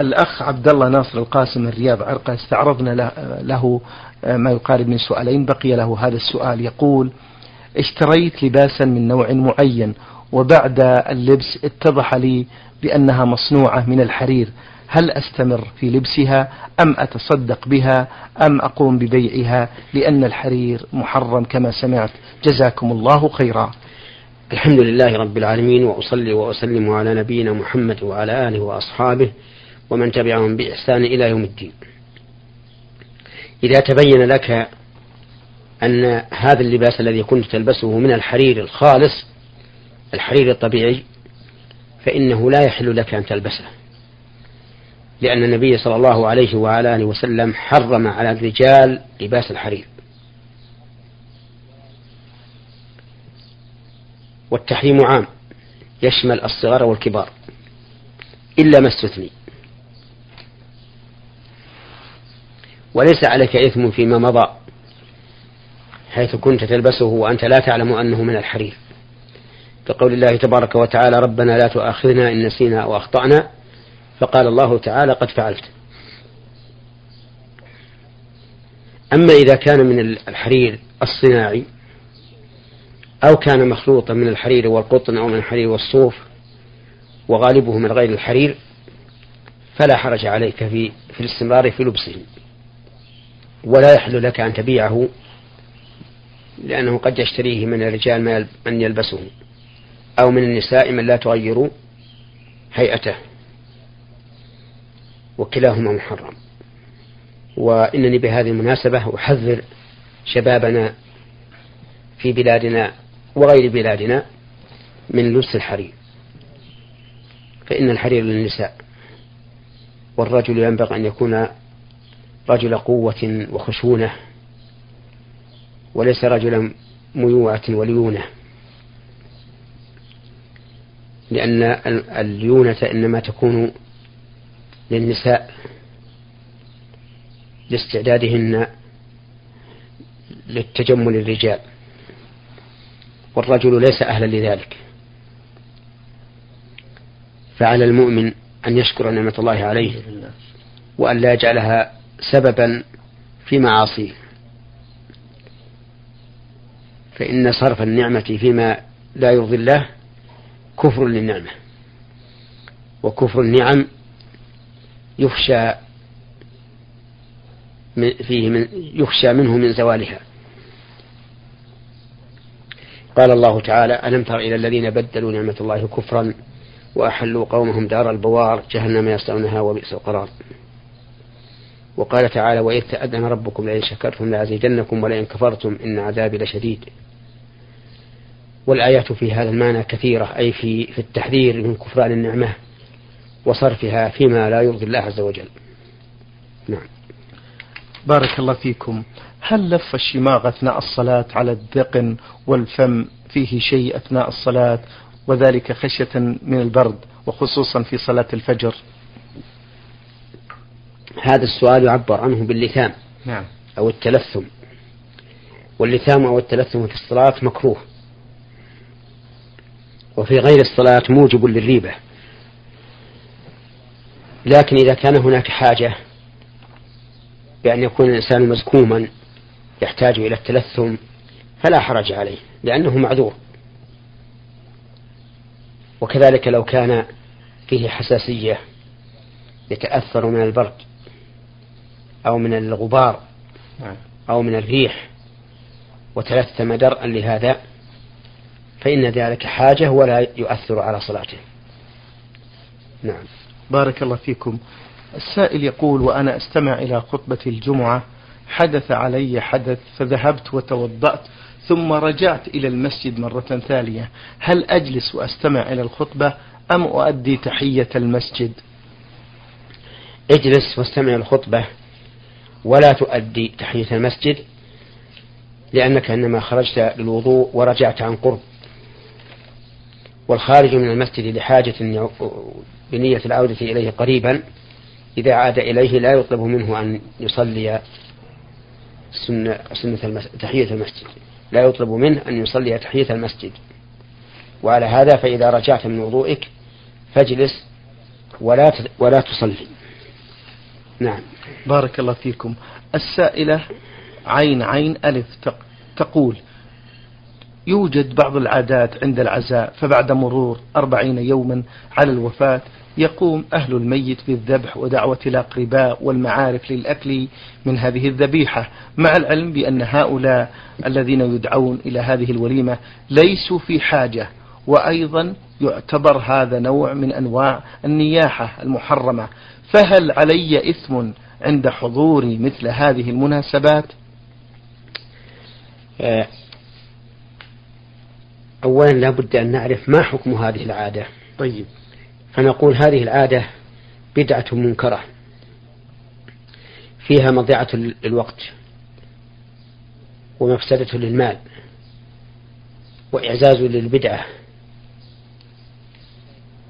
الأخ عبد الله ناصر القاسم الرياض عرقة استعرضنا له ما يقارب من سؤالين بقي له هذا السؤال يقول اشتريت لباسا من نوع معين وبعد اللبس اتضح لي بأنها مصنوعة من الحرير. هل أستمر في لبسها أم أتصدق بها أم أقوم ببيعها لأن الحرير محرم كما سمعت؟ جزاكم الله خيرا. الحمد لله رب العالمين وأصلي وأسلم على نبينا محمد وعلى آله وأصحابه ومن تبعهم بإحسان إلى يوم الدين. إذا تبين لك أن هذا اللباس الذي كنت تلبسه من الحرير الخالص الحرير الطبيعي فإنه لا يحل لك أن تلبسه. لأن النبي صلى الله عليه وعلى آله وسلم حرم على الرجال لباس الحرير. والتحريم عام يشمل الصغار والكبار إلا ما استثني. وليس عليك إثم فيما مضى حيث كنت تلبسه وأنت لا تعلم أنه من الحرير. كقول الله تبارك وتعالى ربنا لا تؤاخذنا إن نسينا أو أخطأنا. فقال الله تعالى قد فعلت. أما إذا كان من الحرير الصناعي أو كان مخلوطا من الحرير والقطن أو من الحرير والصوف وغالبه من غير الحرير فلا حرج عليك في في الاستمرار في لبسه ولا يحل لك أن تبيعه لأنه قد يشتريه من الرجال من يلبسه أو من النساء من لا تغير هيئته. وكلاهما محرم. وإنني بهذه المناسبة أحذر شبابنا في بلادنا وغير بلادنا من لبس الحرير. فإن الحرير للنساء والرجل ينبغي أن يكون رجل قوة وخشونة وليس رجلا ميوعة وليونة. لأن الليونة إنما تكون للنساء لاستعدادهن للتجمل الرجال. والرجل ليس أهلا لذلك. فعلى المؤمن أن يشكر نعمة الله عليه وأن لا يجعلها سببا في معاصيه. فإن صرف النعمة فيما لا يرضي الله كفر للنعمة وكفر النعم يخشى فيه من يخشى منه من زوالها. قال الله تعالى ألم تر إلى الذين بدلوا نعمة الله كفرا وأحلوا قومهم دار البوار جهنم يصلونها وبئس القرار. وقال تعالى وإذ تأذن ربكم لئن شكرتم لأزيدنكم ولئن كفرتم إن عذابي لشديد. والآيات في هذا المعنى كثيرة أي في في التحذير من كفران النعمة وصرفها فيما لا يرضي الله عز وجل. نعم. بارك الله فيكم. هل لف الشماغ أثناء الصلاة على الذقن والفم فيه شيء أثناء الصلاة وذلك خشية من البرد وخصوصا في صلاة الفجر؟ هذا السؤال يعبر عنه باللثام نعم. أو التلثم. واللثام أو التلثم في الصلاة مكروه. وفي غير الصلاة موجب للريبة. لكن إذا كان هناك حاجة بأن يكون الإنسان مزكوما يحتاج إلى التلثم فلا حرج عليه لأنه معذور. وكذلك لو كان فيه حساسية يتأثر من البرد. أو من الغبار نعم. أو من الريح وتلثم درءا لهذا فإن ذلك حاجة ولا يؤثر على صلاته. نعم. بارك الله فيكم. السائل يقول وأنا أستمع إلى خطبة الجمعة حدث علي حدث فذهبت وتوضأت ثم رجعت إلى المسجد مرة ثانية. هل أجلس وأستمع إلى الخطبة أم أؤدي تحية المسجد؟ اجلس واستمع الخطبة. ولا تؤدي تحية المسجد لأنك إنما خرجت للوضوء ورجعت عن قرب. والخارج من المسجد لحاجة بنية العودة إليه قريبا إذا عاد إليه لا يطلب منه أن يصلي سنة, سنة تحية المسجد. لا يطلب منه أن يصلي تحية المسجد. وعلى هذا فإذا رجعت من وضوئك فاجلس ولا ولا تصلي. نعم. بارك الله فيكم. السائلة عين عين ألف تقول يوجد بعض العادات عند العزاء فبعد مرور أربعين يوما على الوفاة يقوم أهل الميت بالذبح ودعوة الأقرباء والمعارف للأكل من هذه الذبيحة مع العلم بأن هؤلاء الذين يدعون إلى هذه الوليمة ليسوا في حاجة وأيضا يعتبر هذا نوع من أنواع النياحة المحرمة. فهل علي إثم عند حضوري مثل هذه المناسبات. آه، أولا لا بد أن نعرف ما حكم هذه العادة. طيب. فنقول هذه العادة بدعة منكرة. فيها مضيعة للوقت ومفسدة للمال وإعزاز للبدعة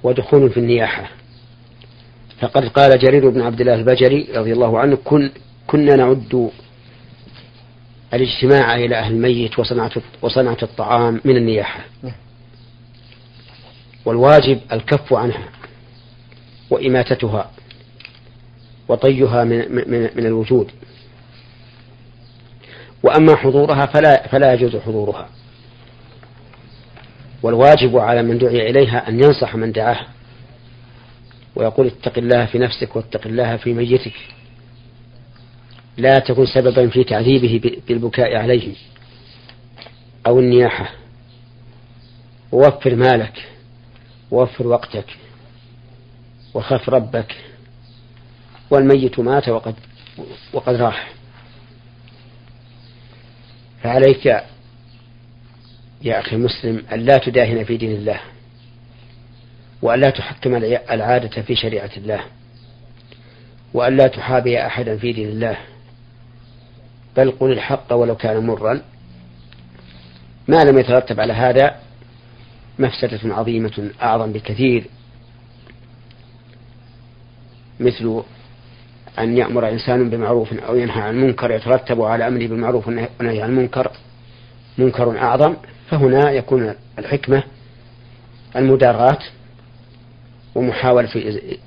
ودخول في النياحة. فقد قال جرير بن عبد الله البجري رضي الله عنه كن كنا نعد الاجتماع إلى أهل الميت وصنعة وصنعة الطعام من النياحة. والواجب الكف عنها وإماتتها وطيها من, من, من الوجود. وأما حضورها فلا, فلا يجوز حضورها. والواجب على من دعي إليها أن ينصح من دعاه ويقول اتق الله في نفسك واتق الله في ميتك. لا تكن سببا في تعذيبه بالبكاء عليه أو النياحة. ووفر مالك ووفر وقتك وخف ربك. والميت مات وقد وقد راح. فعليك يا أخي مسلم أن لا تداهن في دين الله. وأن لا تحكم العادة في شريعة الله وأن لا تحابي أحدا في دين الله. بل قل الحق ولو كان مرا. ما لم يترتب على هذا مفسدة عظيمة أعظم بكثير مثل أن يأمر إنسان بمعروف أو ينهى عن منكر يترتب على أمره بالمعروف والنهي عن المنكر منكر أعظم. فهنا يكون الحكمة المداراة ومحاولة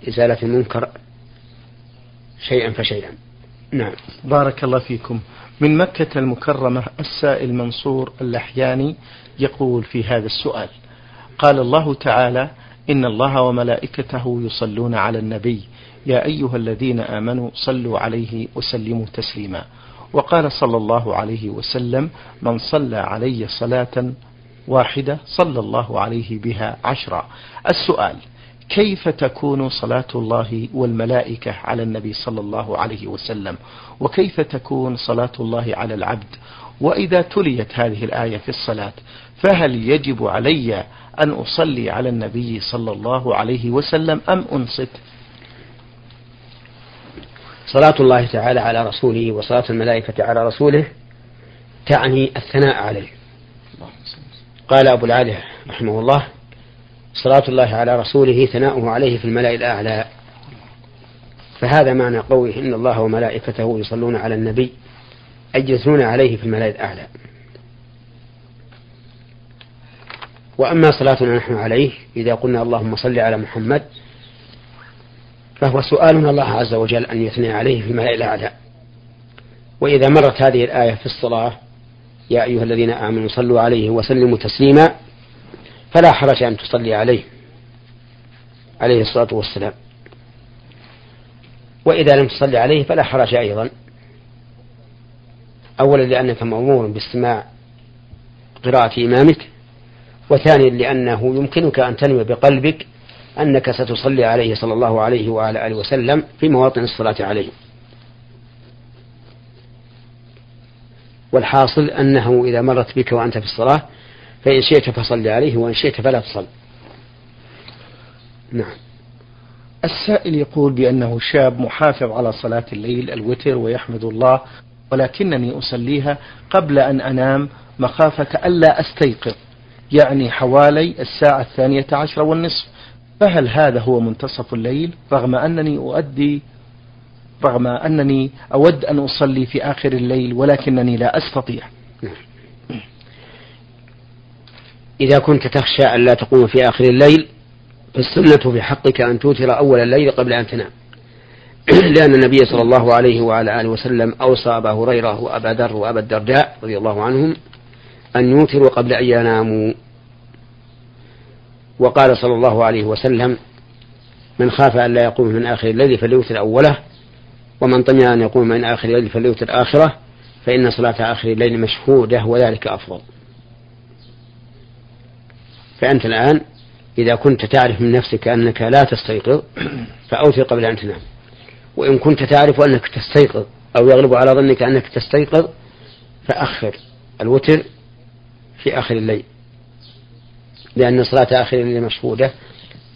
إزالة المنكر شيئا فشيئا. نعم. بارك الله فيكم. من مكة المكرمة السائل منصور اللحياني يقول في هذا السؤال. قال الله تعالى إن الله وملائكته يصلون على النبي. يا أيها الذين آمنوا صلوا عليه وسلموا تسليما. وقال صلى الله عليه وسلم من صلى علي صلاة واحدة صلى الله عليه بها عشرا السؤال كيف تكون صلاة الله والملائكة على النبي صلى الله عليه وسلم؟ وكيف تكون صلاة الله على العبد؟ وإذا تليت هذه الآية في الصلاة فهل يجب علي أن أصلي على النبي صلى الله عليه وسلم أم أنصت؟ صلاة الله تعالى على رسوله وصلاة الملائكة على رسوله تعني الثناء عليه. قال أبو العالي رحمه الله صلاة الله على رسوله ثناؤه عليه في الملأ الأعلى. فهذا معنى قوله إن الله وملائكته يصلون على النبي أي يثنون عليه في الملأ الأعلى. وأما صلاتنا نحن عليه إذا قلنا اللهم صل على محمد فهو سؤالنا الله عز وجل أن يثني عليه في الملأ الأعلى. وإذا مرت هذه الآية في الصلاة يا أيها الذين آمنوا صلوا عليه وسلموا تسليما فلا حرج أن تصلي عليه عليه الصلاة والسلام. وإذا لم تصلي عليه فلا حرج أيضا. أولا لأنك مأمور باستماع قراءة إمامك وثانيا لأنه يمكنك أن تنوي بقلبك أنك ستصلي عليه صلى الله عليه وعلى آله وسلم في مواطن الصلاة عليه. والحاصل أنه إذا مرت بك وأنت في الصلاة فإن شئت فصل عليه وإن شئت فلا تصل. نعم. السائل يقول بأنه شاب محافظ على صلاة الليل الوتر ويحمد الله ولكنني أصليها قبل أن أنام مخافة ألا أستيقظ. يعني حوالي الساعة الثانية عشر والنصف. فهل هذا هو منتصف الليل؟ رغم أنني أؤدي رغم أنني أود أن أصلي في آخر الليل ولكنني لا أستطيع. إذا كنت تخشى أن لا تقوم في آخر الليل فالسنة في حقك أن توتر أول الليل قبل أن تنام. لأن النبي صلى الله عليه وعلى آله وسلم أوصى أبا هريرة وأبا ذر وأبا الدرداء رضي الله عنهم أن يوتروا قبل أن يناموا. وقال صلى الله عليه وسلم من خاف أن لا يقوم من آخر الليل فليوتر أوله ومن طمع أن يقوم من آخر الليل فليوتر آخره فإن صلاة آخر الليل مشهودة وذلك أفضل. فأنت الآن إذا كنت تعرف من نفسك أنك لا تستيقظ فأوتر قبل أن تنام. وإن كنت تعرف أنك تستيقظ أو يغلب على ظنك أنك تستيقظ فأخر الوتر في آخر الليل لأن صلاة آخر الليل مشهودة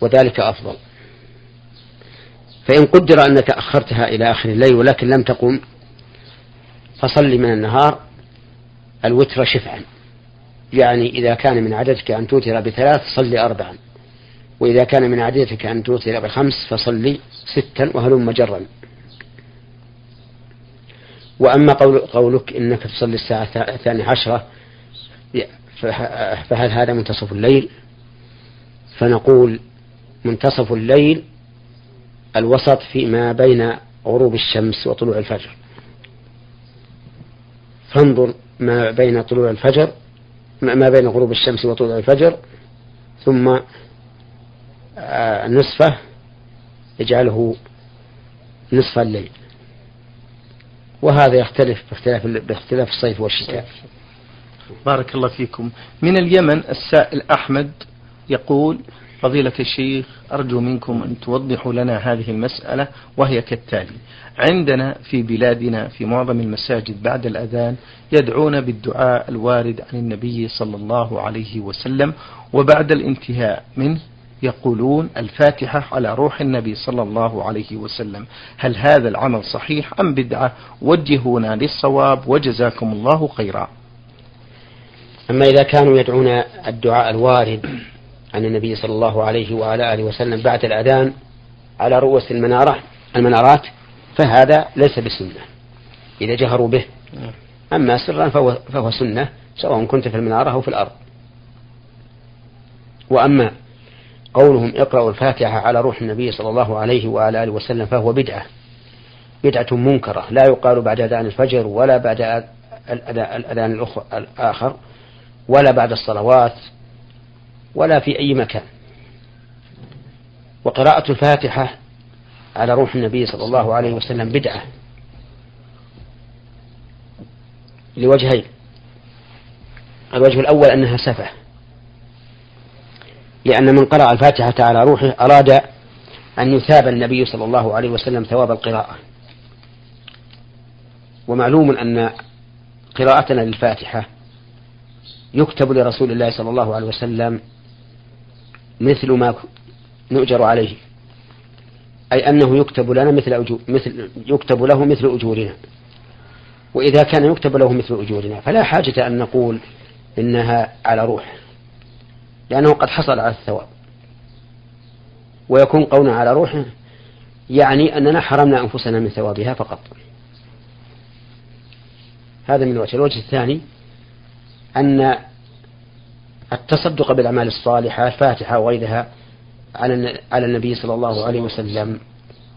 وذلك أفضل. فإن قدر أنك أخرتها إلى آخر الليل ولكن لم تقم فصل من النهار الوتر شفعا. يعني إذا كان من عددك أن توتر بثلاث صل أربعا. وإذا كان من عددك أن توتر بخمس فصلي ستا وهلم جرا. وأما قول قولك إنك تصلي الساعة الثانية عشرة فهل هذا منتصف الليل؟ فنقول منتصف الليل الوسط فيما بين غروب الشمس وطلوع الفجر. فانظر ما بين طلوع الفجر ما بين غروب الشمس وطلوع الفجر ثم آه، نصفه اجعله نصف الليل. وهذا يختلف باختلاف باختلاف الصيف والشتاء. بارك الله فيكم. من اليمن السائل أحمد يقول فضيلة الشيخ أرجو منكم أن توضحوا لنا هذه المسألة وهي كالتالي. عندنا في بلادنا في معظم المساجد بعد الأذان يدعون بالدعاء الوارد عن النبي صلى الله عليه وسلم وبعد الانتهاء منه يقولون الفاتحة على روح النبي صلى الله عليه وسلم. هل هذا العمل صحيح أم بدعة؟ وجهونا للصواب وجزاكم الله خيرا. أما إذا كانوا يدعون الدعاء الوارد عن النبي صلى الله عليه وعلى آله وسلم بعد الأذان على رؤوس المنارة المنارات فهذا ليس بسنة. إذا جهروا به. أما سرا فهو, فهو سنة سواء كنت في المنارة أو في الأرض. وأما قولهم اقرأوا الفاتحة على روح النبي صلى الله عليه وعلى آله وسلم فهو بدعة. بدعة منكرة. لا يقال بعد أذان الفجر ولا بعد الأذان الآخر ولا بعد الصلوات ولا في أي مكان. وقراءة الفاتحة على روح النبي صلى الله عليه وسلم بدعة لوجهين. الوجه الأول أنها سفة لأن من قرأ الفاتحة على روحه أراد أن يثاب النبي صلى الله عليه وسلم ثواب القراءة. ومعلوم أن قراءتنا للفاتحة يكتب لرسول الله صلى الله عليه وسلم مثل ما نؤجر عليه. أي أنه يكتب لنا مثل أجو مثل يكتب له مثل أجورنا. وإذا كان يكتب له مثل أجورنا فلا حاجة أن نقول إنها على روح لأنه قد حصل على الثواب. ويكون قولنا على روحه يعني أننا حرمنا أنفسنا من ثوابها فقط. هذا من وجه الوجه الثاني أن التصدق بالأعمال الصالحة الفاتحة وغيرها على على النبي صلى الله عليه وسلم.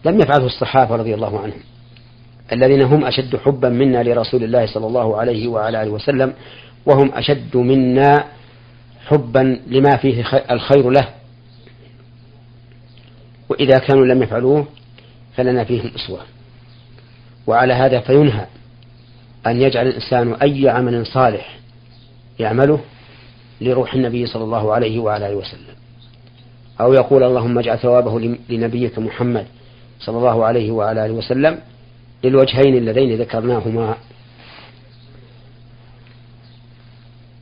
لم يفعله الصحابة رضي الله عنهم. الذين هم أشد حبا منا لرسول الله صلى الله عليه وعلى آله وسلم وهم أشد منا حبا لما فيه الخير له. وإذا كانوا لم يفعلوه فلنا فيهم أسوة وعلى هذا فينهى أن يجعل الإنسان أي عمل صالح يعمله لروح النبي صلى الله عليه وعلى آله وسلم. أو يقول اللهم اجعل ثوابه لنبيك محمد صلى الله عليه وعلى آله وسلم للوجهين اللذين ذكرناهما.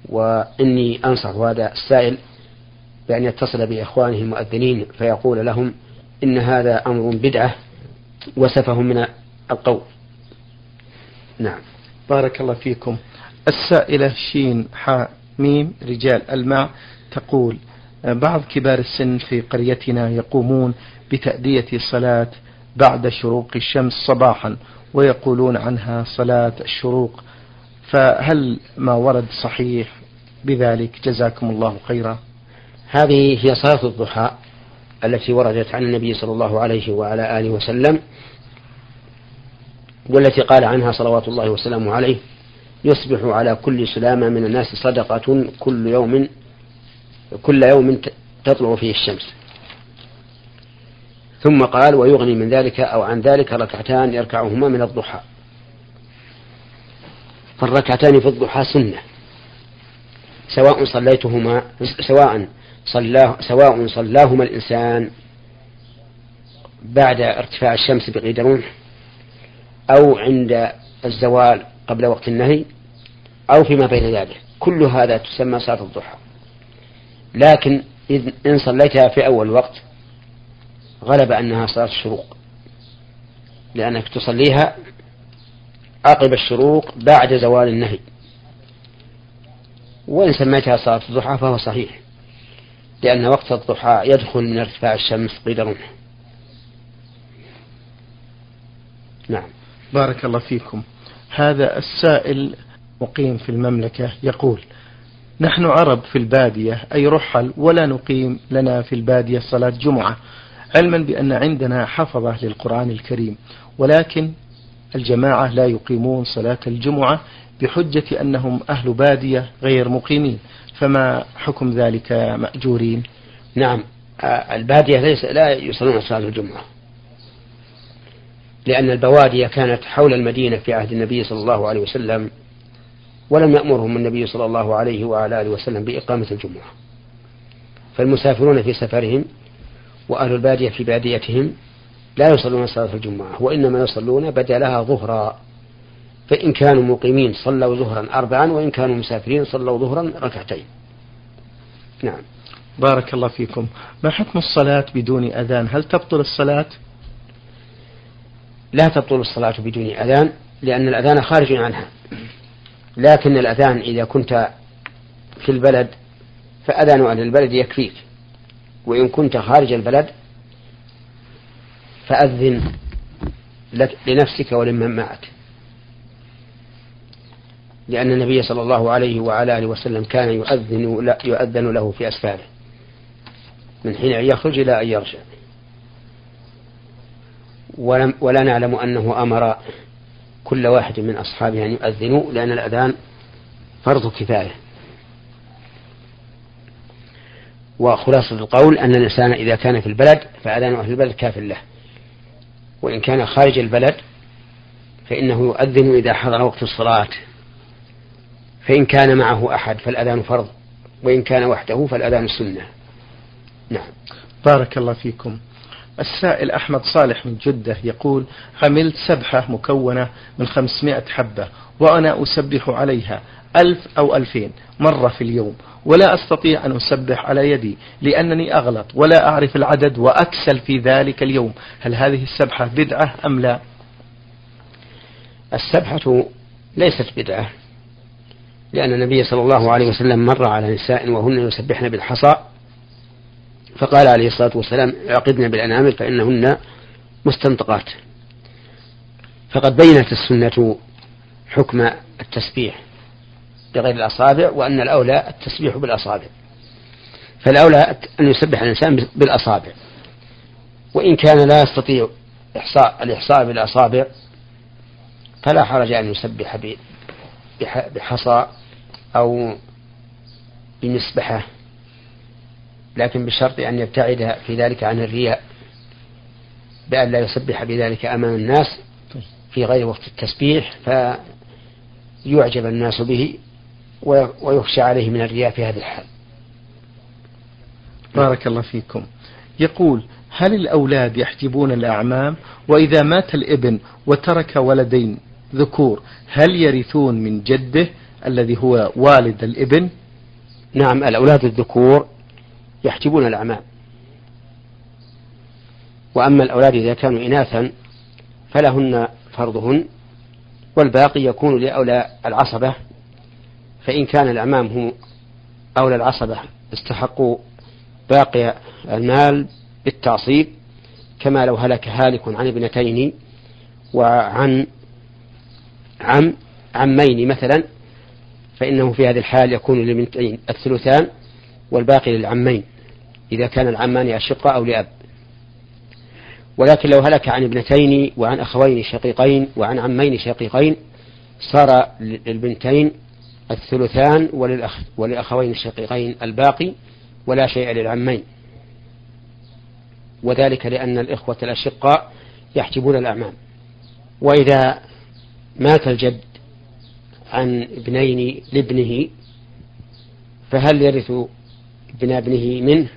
وإني أنصح هذا السائل بأن يتصل بإخوانه المؤذنين فيقول لهم إن هذا أمر بدعة وسفه من القول. نعم. بارك الله فيكم. السائلة شين حاء ميم رجال الماء تقول بعض كبار السن في قريتنا يقومون بتأدية الصلاة بعد شروق الشمس صباحا ويقولون عنها صلاة الشروق فهل ما ورد صحيح بذلك؟ جزاكم الله خيرا. هذه هي صلاة الضحى التي وردت عن النبي صلى الله عليه وعلى آله وسلم والتي قال عنها صلوات الله وسلامه عليه. يصبح على كل سلامة من الناس صدقة كل يوم كل يوم تطلع فيه الشمس. ثم قال ويغني من ذلك أو عن ذلك ركعتان يركعهما من الضحى. فالركعتان في الضحى سنة. سواء صليتهما سواء صلاه سواء صلاهما الإنسان بعد ارتفاع الشمس بقيد رمح أو عند الزوال قبل وقت النهي أو فيما بين ذلك. كل هذا تسمى صلاة الضحى. لكن إن صليتها في أول وقت غلب أنها صلاة الشروق. لأنك تصليها عقب الشروق بعد زوال النهي. وإن سميتها صلاة الضحى فهو صحيح. لأن وقت الضحى يدخل من ارتفاع الشمس قيد رمح. نعم. بارك الله فيكم. هذا السائل مقيم في المملكة يقول نحن عرب في البادية أي رحل ولا نقيم لنا في البادية صلاة جمعة علما بأن عندنا حفظة للقرآن الكريم ولكن الجماعة لا يقيمون صلاة الجمعة بحجة أنهم أهل بادية غير مقيمين فما حكم ذلك مأجورين؟ نعم البادية ليس لا يصلون صلاة الجمعة لأن البوادية كانت حول المدينة في عهد النبي صلى الله عليه وسلم ولم يأمرهم النبي صلى الله عليه وعلى آله وسلم بإقامة الجمعة. فالمسافرون في سفرهم وأهل البادية في باديتهم لا يصلون صلاة الجمعة وإنما يصلون بدلها ظهرا. فإن كانوا مقيمين صلوا ظهرا أربعا وإن كانوا مسافرين صلوا ظهرا ركعتين. نعم. بارك الله فيكم. ما حكم الصلاة بدون أذان؟ هل تبطل الصلاة؟ لا تبطل الصلاة بدون أذان لأن الأذان خارج عنها. لكن الأذان إذا كنت في البلد فأذان أهل البلد يكفيك. وإن كنت خارج البلد فأذن لنفسك ولمن معك. لأن النبي صلى الله عليه وعلى آله وسلم كان يؤذن يؤذن له في أسفاره. من حين أن يخرج إلى أن يرجع. ولم ولا نعلم أنه أمر كل واحد من أصحابه أن يؤذنوا لأن الأذان فرض كفاية. وخلاصة القول أن الإنسان إذا كان في البلد فأذان أهل البلد كاف له. وإن كان خارج البلد فإنه يؤذن إذا حضر وقت الصلاة. فإن كان معه أحد فالأذان فرض وإن كان وحده فالأذان سنة. نعم. بارك الله فيكم. السائل أحمد صالح من جدة يقول عملت سبحة مكونة من 500 حبة وأنا أسبح عليها ألف أو ألفين مرة في اليوم ولا أستطيع أن أسبح على يدي لأنني أغلط ولا أعرف العدد وأكسل في ذلك اليوم. هل هذه السبحة بدعة أم لا؟ السبحة ليست بدعة لأن النبي صلى الله عليه وسلم مر على نساء وهن يسبحن بالحصى فقال عليه الصلاة والسلام اعقدن بالأنامل فإنهن مستنطقات. فقد بينت السنة حكم التسبيح بغير الأصابع وأن الأولى التسبيح بالأصابع. فالأولى أن يسبح الإنسان بالأصابع. وإن كان لا يستطيع إحصاء الإحصاء بالأصابع فلا حرج أن يسبح بحصى أو بمسبحة. لكن بشرط أن يبتعد في ذلك عن الرياء بأن لا يسبح بذلك أمام الناس في غير وقت التسبيح فيعجب الناس به ويخشى عليه من الرياء في هذه الحال. بارك الله فيكم. يقول هل الأولاد يحجبون الأعمام؟ وإذا مات الابن وترك ولدين ذكور هل يرثون من جده الذي هو والد الابن؟ نعم الأولاد الذكور يحجبون الأعمام. وأما الأولاد إذا كانوا إناثا فلهن فرضهن والباقي يكون لأولى العصبة فإن كان الأعمام هم أولى العصبة استحقوا باقي المال بالتعصيب كما لو هلك هالك عن ابنتين وعن عم عمين مثلا فإنه في هذه الحال يكون للبنتين الثلثان والباقي للعمين. إذا كان العمان أشقة أو لأب. ولكن لو هلك عن ابنتين وعن أخوين شقيقين وعن عمين شقيقين صار للبنتين الثلثان وللأخ وللأخوين الشقيقين الباقي ولا شيء للعمين. وذلك لأن الإخوة الأشقاء يحجبون الأعمام. وإذا مات الجد عن ابنين لابنه فهل يرث ابن ابنه منه؟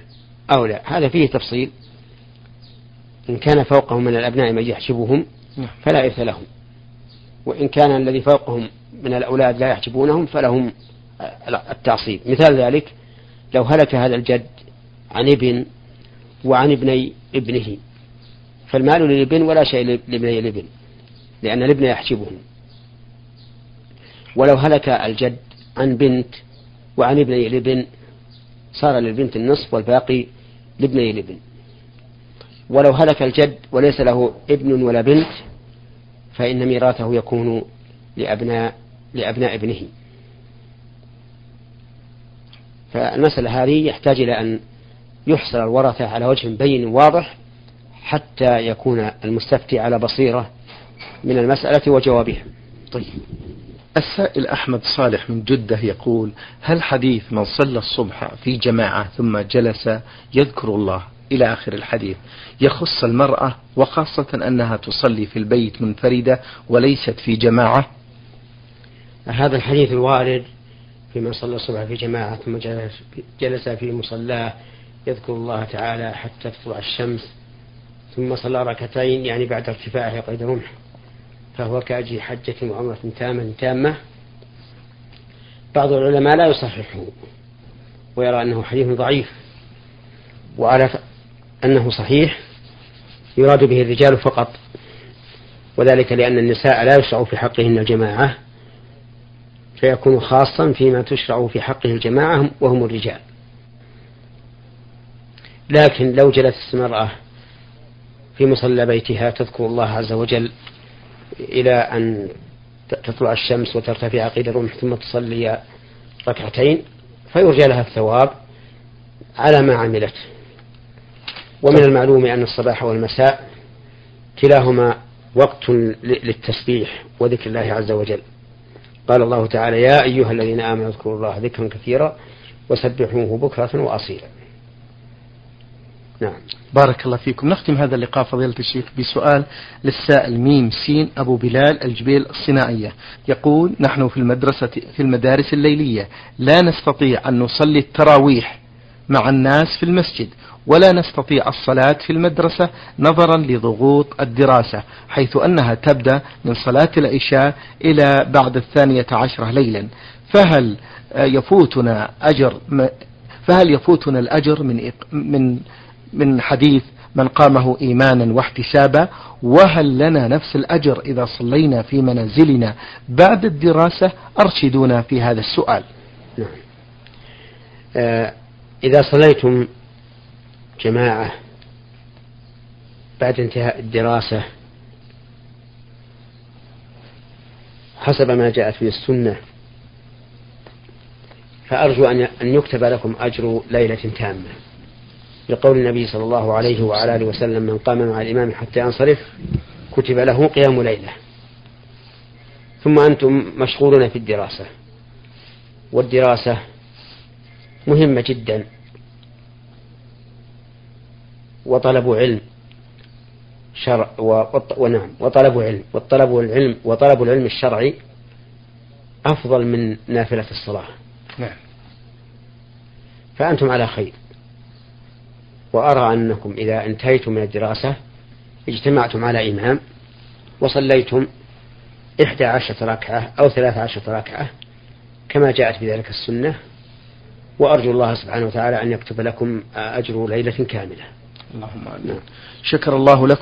أو لا. هذا فيه تفصيل. إن كان فوقهم من الأبناء من يحجبهم نعم. فلا إرث لهم. وإن كان الذي فوقهم من الأولاد لا يحجبونهم فلهم التعصيب. مثال ذلك لو هلك هذا الجد عن ابن وعن ابني ابنه فالمال للابن ولا شيء لابني الابن لأن الابن يحجبهم. ولو هلك الجد عن بنت وعن ابني الابن صار للبنت النصف والباقي لابني الابن ولو هلك الجد وليس له ابن ولا بنت فإن ميراثه يكون لأبناء لأبناء ابنه. فالمسألة هذه يحتاج إلى أن يحصل الورثة على وجه بين واضح حتى يكون المستفتي على بصيرة من المسألة وجوابها. طيب. السائل أحمد صالح من جدة يقول هل حديث من صلى الصبح في جماعة ثم جلس يذكر الله إلى آخر الحديث يخص المرأة وخاصة أنها تصلي في البيت منفردة وليست في جماعة؟ هذا الحديث الوارد في من صلى الصبح في جماعة ثم جلس في مصلاه يذكر الله تعالى حتى تطلع الشمس ثم صلى ركعتين يعني بعد ارتفاعه قيد رمح فهو كأجي حجة وعمرة تامة تامة. بعض العلماء لا يصححه ويرى أنه حديث ضعيف وعلى أنه صحيح يراد به الرجال فقط وذلك لأن النساء لا يشرع في حقهن الجماعة فيكون خاصا فيما تشرع في حقه الجماعة وهم الرجال. لكن لو جلست المرأة في مصلى بيتها تذكر الله عز وجل إلى أن تطلع الشمس وترتفع قيد الرمح ثم تصلي ركعتين فيرجى لها الثواب على ما عملت. ومن المعلوم أن الصباح والمساء كلاهما وقت للتسبيح وذكر الله عز وجل. قال الله تعالى يا أيها الذين آمنوا اذكروا الله ذكرا كثيرا وسبحوه بكرة وأصيلا. نعم. بارك الله فيكم. نختم هذا اللقاء فضيلة الشيخ بسؤال للسائل ميم سين أبو بلال الجبيل الصناعية. يقول نحن في المدرسة في المدارس الليلية لا نستطيع أن نصلي التراويح مع الناس في المسجد ولا نستطيع الصلاة في المدرسة نظرا لضغوط الدراسة حيث أنها تبدأ من صلاة العشاء إلى بعد الثانية عشرة ليلا. فهل يفوتنا أجر فهل يفوتنا الأجر من من من حديث من قامه إيمانا واحتسابا وهل لنا نفس الأجر إذا صلينا في منازلنا بعد الدراسة أرشدونا في هذا السؤال نعم. إذا صليتم جماعة بعد انتهاء الدراسة حسب ما جاءت في السنة فأرجو أن يكتب لكم أجر ليلة تامة لقول النبي صلى الله عليه وعلى آله وسلم من قام مع الإمام حتى ينصرف كتب له قيام ليلة. ثم أنتم مشغولون في الدراسة. والدراسة مهمة جدا. وطلب علم. شرع ونعم. وطلب علم. والطلب العلم وطلب العلم الشرعي أفضل من نافلة الصلاة. نعم. فأنتم على خير. وأرى أنكم إذا انتهيتم من الدراسة اجتمعتم على إمام وصليتم إحدى عشرة ركعة أو ثلاث عشرة ركعة كما جاءت بذلك السنة وأرجو الله سبحانه وتعالى أن يكتب لكم أجر ليلة كاملة. اللهم آمين. نعم. شكر الله لكم.